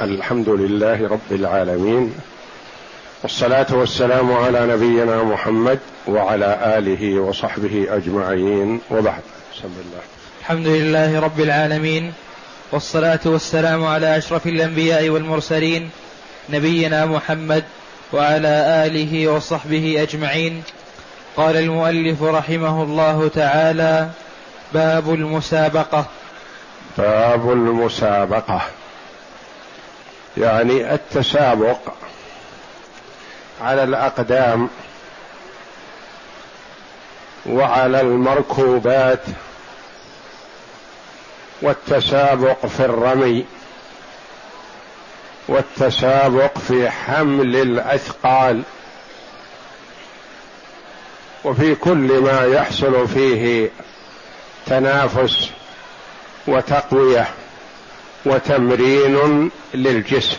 الحمد لله رب العالمين والصلاة والسلام على نبينا محمد وعلى آله وصحبه أجمعين وبعد. بسم الله. الحمد لله رب العالمين والصلاة والسلام على أشرف الأنبياء والمرسلين نبينا محمد وعلى آله وصحبه أجمعين. قال المؤلف رحمه الله تعالى باب المسابقة. باب المسابقة. يعني التسابق على الأقدام وعلى المركوبات والتسابق في الرمي والتسابق في حمل الأثقال وفي كل ما يحصل فيه تنافس وتقوية. وتمرين للجسم.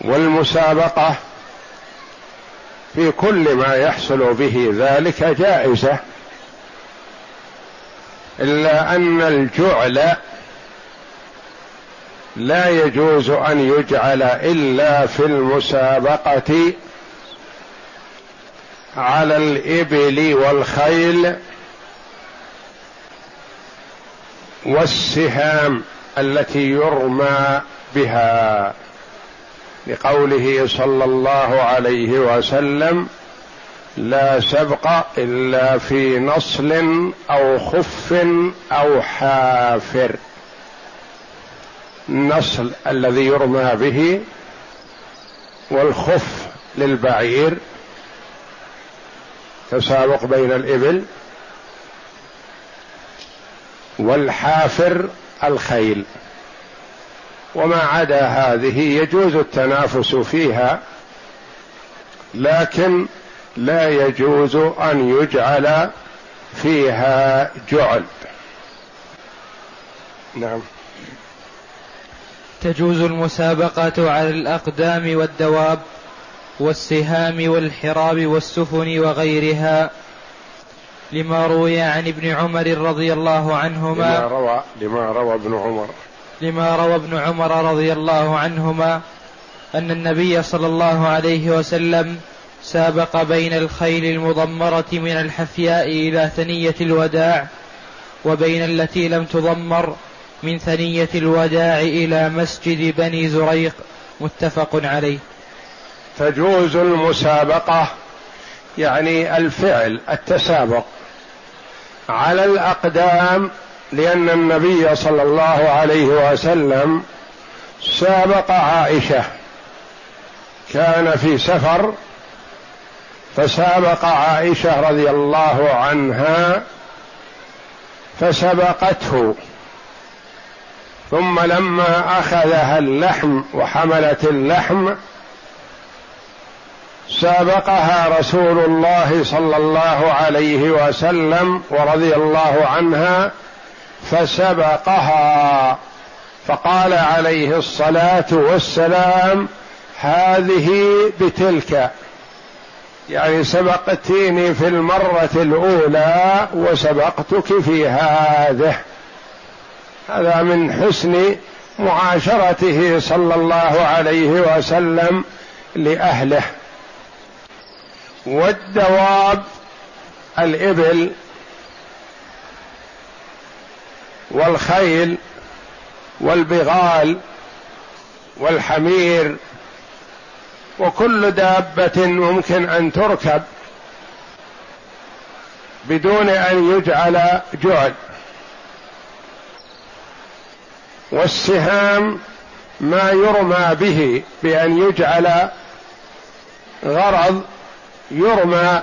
والمسابقة في كل ما يحصل به ذلك جائزة إلا أن الجعل لا يجوز أن يجعل إلا في المسابقة على الإبل والخيل والسهام التي يرمى بها لقوله صلى الله عليه وسلم لا سبق إلا في نصل أو خف أو حافر. النصل الذي يرمى به والخف للبعير تسابق بين الإبل والحافر الخيل. وما عدا هذه يجوز التنافس فيها لكن لا يجوز أن يجعل فيها جعل. نعم. تجوز المسابقة على الأقدام والدواب والسهام والحراب والسفن وغيرها. لما روي عن ابن عمر رضي الله عنهما لما روى لما روى ابن عمر. لما روى ابن عمر رضي الله عنهما أن النبي صلى الله عليه وسلم سابق بين الخيل المضمرة من الحفياء إلى ثنية الوداع وبين التي لم تضمر من ثنية الوداع إلى مسجد بني زريق متفق عليه. تجوز المسابقة يعني الفعل التسابق. على الأقدام لأن النبي صلى الله عليه وسلم سابق عائشة. كان في سفر فسابق عائشة رضي الله عنها فسبقته. ثم لما أخذها اللحم وحملت اللحم سابقها رسول الله صلى الله عليه وسلم ورضي الله عنها فسبقها. فقال عليه الصلاة والسلام هذه بتلك. يعني سبقتيني في المرة الأولى وسبقتك في هذه. هذا من حسن معاشرته صلى الله عليه وسلم لأهله. والدواب الإبل والخيل والبغال والحمير وكل دابة ممكن أن تركب بدون أن يجعل جعل. والسهام ما يرمى به بأن يجعل غرض يرمى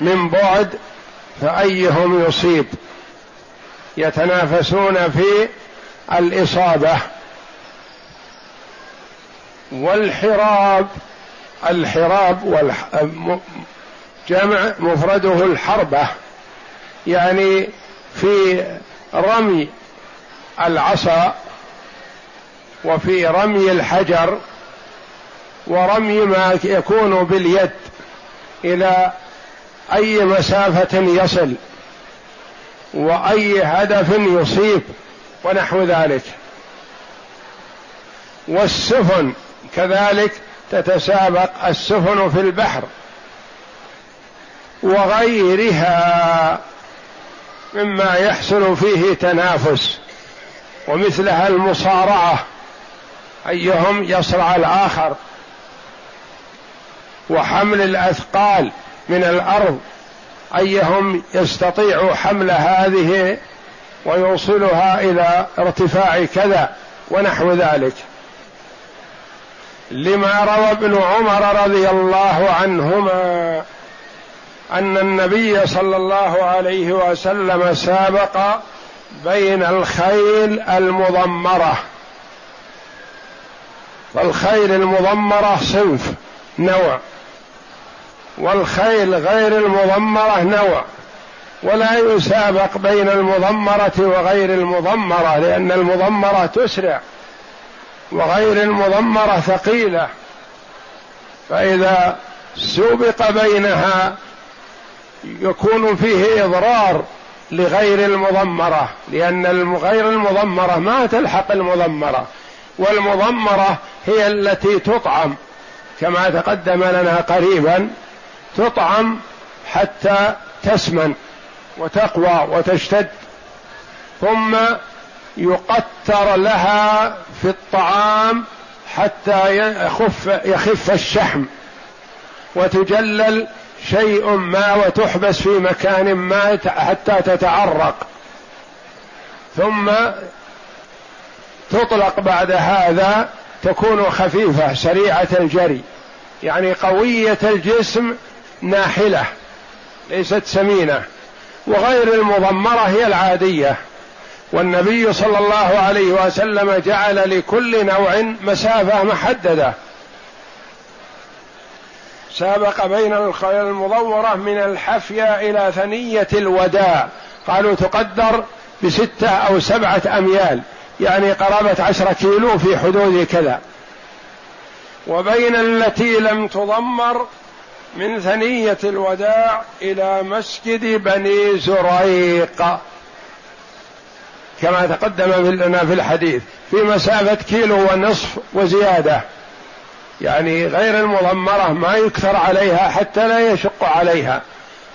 من بعد فأيهم يصيب. يتنافسون في الإصابة. والحراب الحراب والح... جمع مفرده الحربة. يعني في رمي العصا وفي رمي الحجر ورمي ما يكون باليد إلى أي مسافة يصل وأي هدف يصيب ونحو ذلك. والسفن كذلك تتسابق السفن في البحر وغيرها مما يحصل فيه تنافس ومثلها المصارعة أيهم يصرع الآخر. وحمل الأثقال من الأرض. أيهم يستطيع حمل هذه ويوصلها إلى ارتفاع كذا ونحو ذلك. لما روى ابن عمر رضي الله عنهما أن النبي صلى الله عليه وسلم سابق بين الخيل المضمرة. فالخيل المضمرة صنف نوع. والخيل غير المضمرة نوع ولا يسابق بين المضمرة وغير المضمرة لأن المضمرة تسرع وغير المضمرة ثقيلة. فإذا سبق بينها يكون فيه إضرار لغير المضمرة لأن غير المضمرة ما تلحق المضمرة والمضمرة هي التي تطعم. كما تقدم لنا قريبا تطعم حتى تسمن وتقوى وتشتد ثم يقتر لها في الطعام حتى يخف يخف الشحم. وتجلل شيء ما وتحبس في مكان ما حتى تتعرق. ثم تطلق بعد هذا تكون خفيفة سريعة الجري. يعني قوية الجسم ناحلة ليست سمينة وغير المضمرة هي العادية. والنبي صلى الله عليه وسلم جعل لكل نوع مسافة محددة. سابق بين الخيل المضورة من الحفية إلى ثنية الوداع. قالوا تقدر بستة أو سبعة أميال يعني قرابة عشرة كيلو في حدود كذا. وبين التي لم تضمر من ثنية الوداع إلى مسجد بني زريق. كما تقدم لنا في الحديث في مسافة كيلو ونصف وزيادة. يعني غير المضمرة ما يكثر عليها حتى لا يشق عليها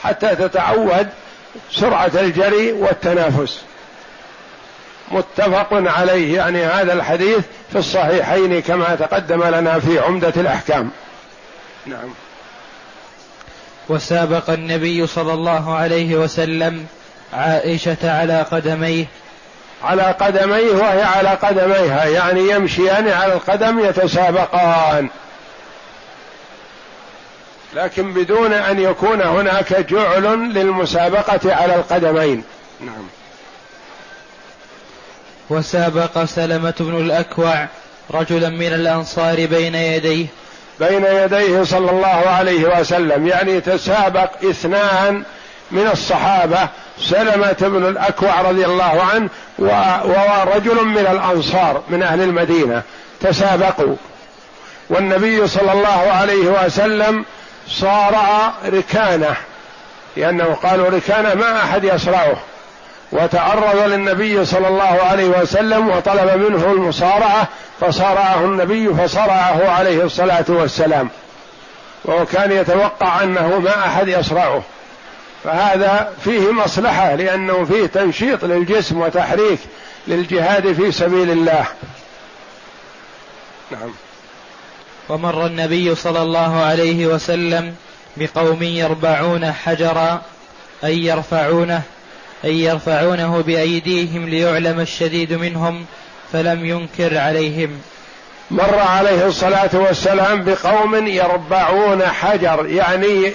حتى تتعود سرعة الجري والتنافس. متفق عليه. يعني هذا الحديث في الصحيحين كما تقدم لنا في عمدة الأحكام. نعم. وسابق النبي صلى الله عليه وسلم عائشة على قدميه. على قدميه وهي على قدميها يعني يمشيان على القدم يتسابقان. لكن بدون أن يكون هناك جعل للمسابقة على القدمين. نعم. وسابق سلمة بن الأكوع رجلا من الأنصار بين يديه. بين يديه صلى الله عليه وسلم يعني تسابق اثنان من الصحابة سلمة بن الأكوع رضي الله عنه ورجل من الأنصار من أهل المدينة. تسابقوا. والنبي صلى الله عليه وسلم صارع ركانة لأنه قالوا ركانة ما أحد يصرعه. وتعرض للنبي صلى الله عليه وسلم وطلب منه المصارعة فصارعه النبي فصرعه عليه الصلاة والسلام. وهو كان يتوقع أنه ما أحد يصرعه. فهذا فيه مصلحة لأنه فيه تنشيط للجسم وتحريك للجهاد في سبيل الله. نعم. ومر النبي صلى الله عليه وسلم بقوم يربعون حجرا أي يرفعونه أي يرفعونه بأيديهم ليعلم الشديد منهم فلم ينكر عليهم. مر عليه الصلاة والسلام بقوم يربعون حجر يعني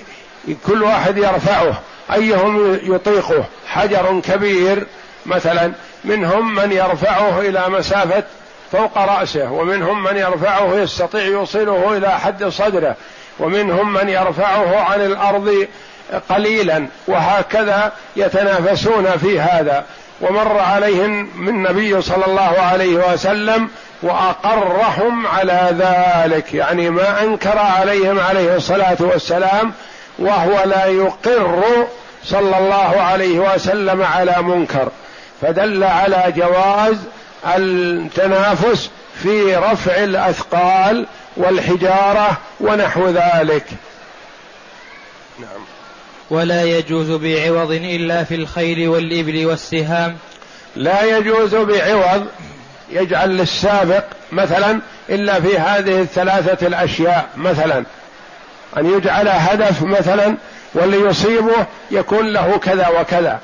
كل واحد يرفعه أيهم يطيقه؟ حجر كبير مثلا منهم من يرفعه إلى مسافة فوق رأسه ومنهم من يرفعه يستطيع يوصله إلى حد صدره ومنهم من يرفعه عن الأرض قليلا وهكذا يتنافسون في هذا. ومر عليهم من النبي صلى الله عليه وسلم وأقرهم على ذلك يعني ما أنكر عليهم عليه الصلاة والسلام وهو لا يقر صلى الله عليه وسلم على منكر. فدل على جواز التنافس في رفع الأثقال والحجارة ونحو ذلك. نعم. ولا يجوز بعوض إلا في الخيل والإبل والسهام. لا يجوز بعوض يجعل للسابق مثلا إلا في هذه الثلاثة الأشياء مثلا. أن يجعل هدف مثلا واللي يصيبه يكون له كذا وكذا.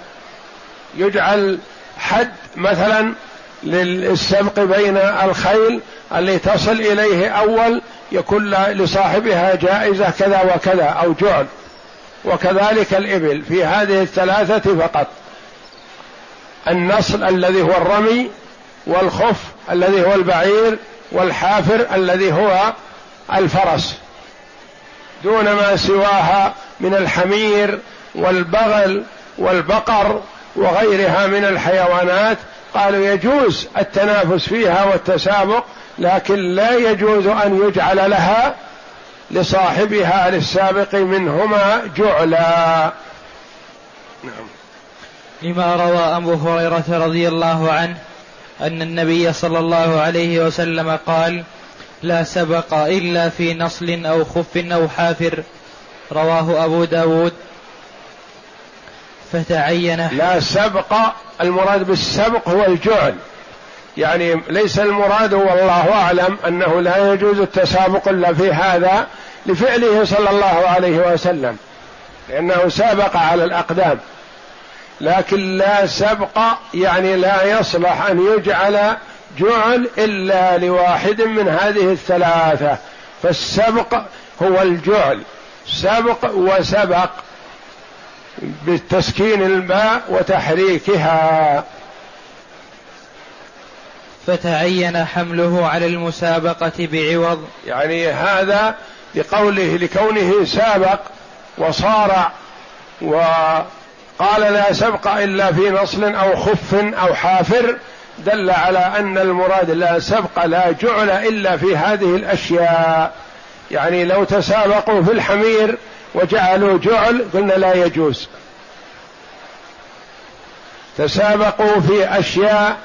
يجعل حد مثلا للسبق بين الخيل اللي تصل إليه أول يكون لصاحبها جائزة كذا وكذا أو جعل وكذلك الإبل. في هذه الثلاثة فقط. النصل الذي هو الرمي والخف الذي هو البعير والحافر الذي هو الفرس. دون ما سواها من الحمير والبغل والبقر وغيرها من الحيوانات قالوا يجوز التنافس فيها والتسابق لكن لا يجوز أن يجعل لها لصاحبها للسابق منهما جعلا. نعم. لما روى أبو هريرة رضي الله عنه أن النبي صلى الله عليه وسلم قال لا سبق إلا في نصل أو خف أو حافر رواه أبو داود. فتعين لا سبق المراد بالسبق هو الجعل. يعني ليس المراد والله أعلم أنه لا يجوز التسابق إلا في هذا لفعله صلى الله عليه وسلم لأنه سابق على الأقدام. لكن لا سبق يعني لا يصلح أن يجعل جعل إلا لواحد من هذه الثلاثة. فالسبق هو الجعل. سبق وسبق بتسكين الباء وتحريكها. فتعين حمله على المسابقة بعوض. يعني هذا لقوله لكونه سابق وصارع وقال لا سبق إلا في نصل أو خف أو حافر دل على أن المراد لا سبق لا جعل إلا في هذه الأشياء. يعني لو تسابقوا في الحمير وجعلوا جعل قلنا لا يجوز. تسابقوا في أشياء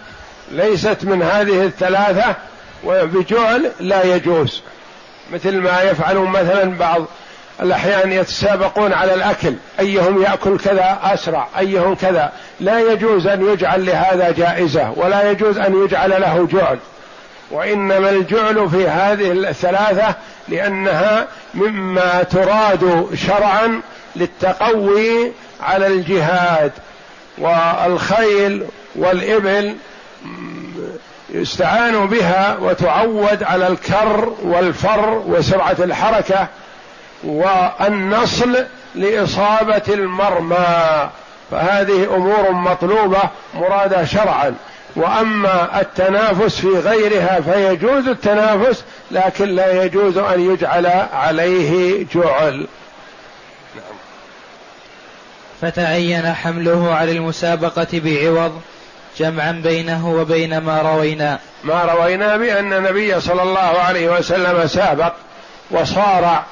ليست من هذه الثلاثة وبجعل لا يجوز. مثل ما يفعلون مثلا بعض الأحيان يتسابقون على الأكل. أيهم يأكل كذا أسرع أيهم كذا. لا يجوز أن يجعل لهذا جائزة ولا يجوز أن يجعل له جعل. وإنما الجعل في هذه الثلاثة لأنها مما تراد شرعا للتقوي على الجهاد والخيل والإبل يستعان بها وتعود على الكر والفر وسرعة الحركة والنصل لإصابة المرمى. فهذه أمور مطلوبة مرادة شرعا. وأما التنافس في غيرها فيجوز التنافس لكن لا يجوز أن يجعل عليه جعل. فتعين حمله على المسابقة بعوض. جمعا بينه وبين ما روينا. ما روينا بأن النبي صلى الله عليه وسلم سابق وصارع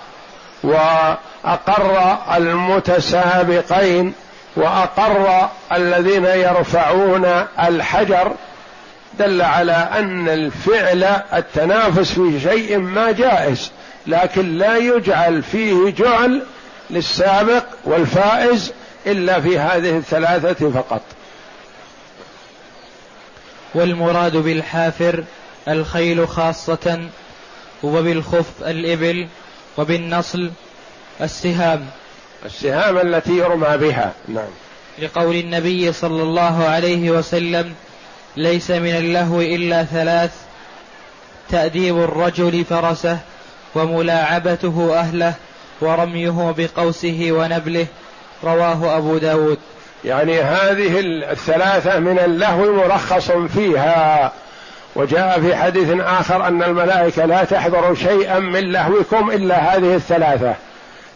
وأقر المتسابقين وأقر الذين يرفعون الحجر دل على أن الفعل التنافس في شيء ما جائز لكن لا يجعل فيه جعل للسابق والفائز إلا في هذه الثلاثة فقط. والمراد بالحافر الخيل خاصة وبالخف الإبل وبالنصل السهام. السهام التي يرمى بها. نعم. لقول النبي صلى الله عليه وسلم ليس من اللهو إلا ثلاث تأديب الرجل فرسه وملاعبته أهله ورميه بقوسه ونبله رواه أبو داود. يعني هذه الثلاثة من اللهو مرخص فيها. وجاء في حديث آخر أن الملائكة لا تحضر شيئا من لهوكم إلا هذه الثلاثة.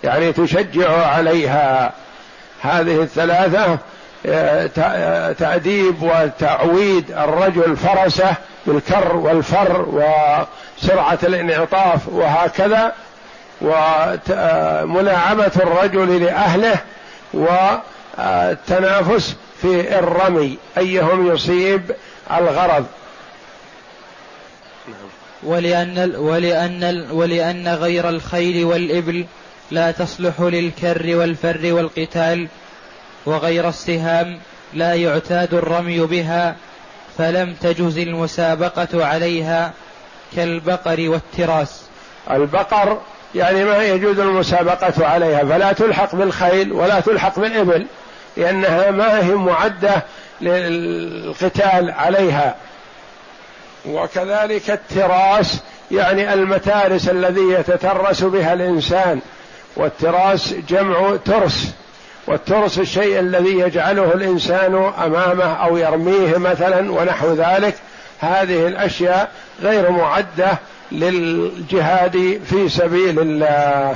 يعني تشجع عليها. هذه الثلاثة آه، آه، تأديب وتعويد الرجل فرسه بالكر والفر وسرعة الانعطاف وهكذا وملاعبة الرجل لأهله والتنافس في الرمي أيهم يصيب الغرض؟ ولأن ولأن ولأن غير الخيل والإبل لا تصلح للكر والفر والقتال وغير السهام لا يعتاد الرمي بها فلم تجز المسابقة عليها كالبقر والتراس. البقر يعني ما يجوز المسابقة عليها فلا تلحق بالخيل ولا تلحق بالإبل. لأنها ما هي معدة للقتال عليها. وكذلك التراس يعني المتارس الذي يتترس بها الإنسان. والتراس جمع ترس. والترس الشيء الذي يجعله الإنسان أمامه أو يرميه مثلا ونحو ذلك. هذه الأشياء غير معدة للجهاد في سبيل الله.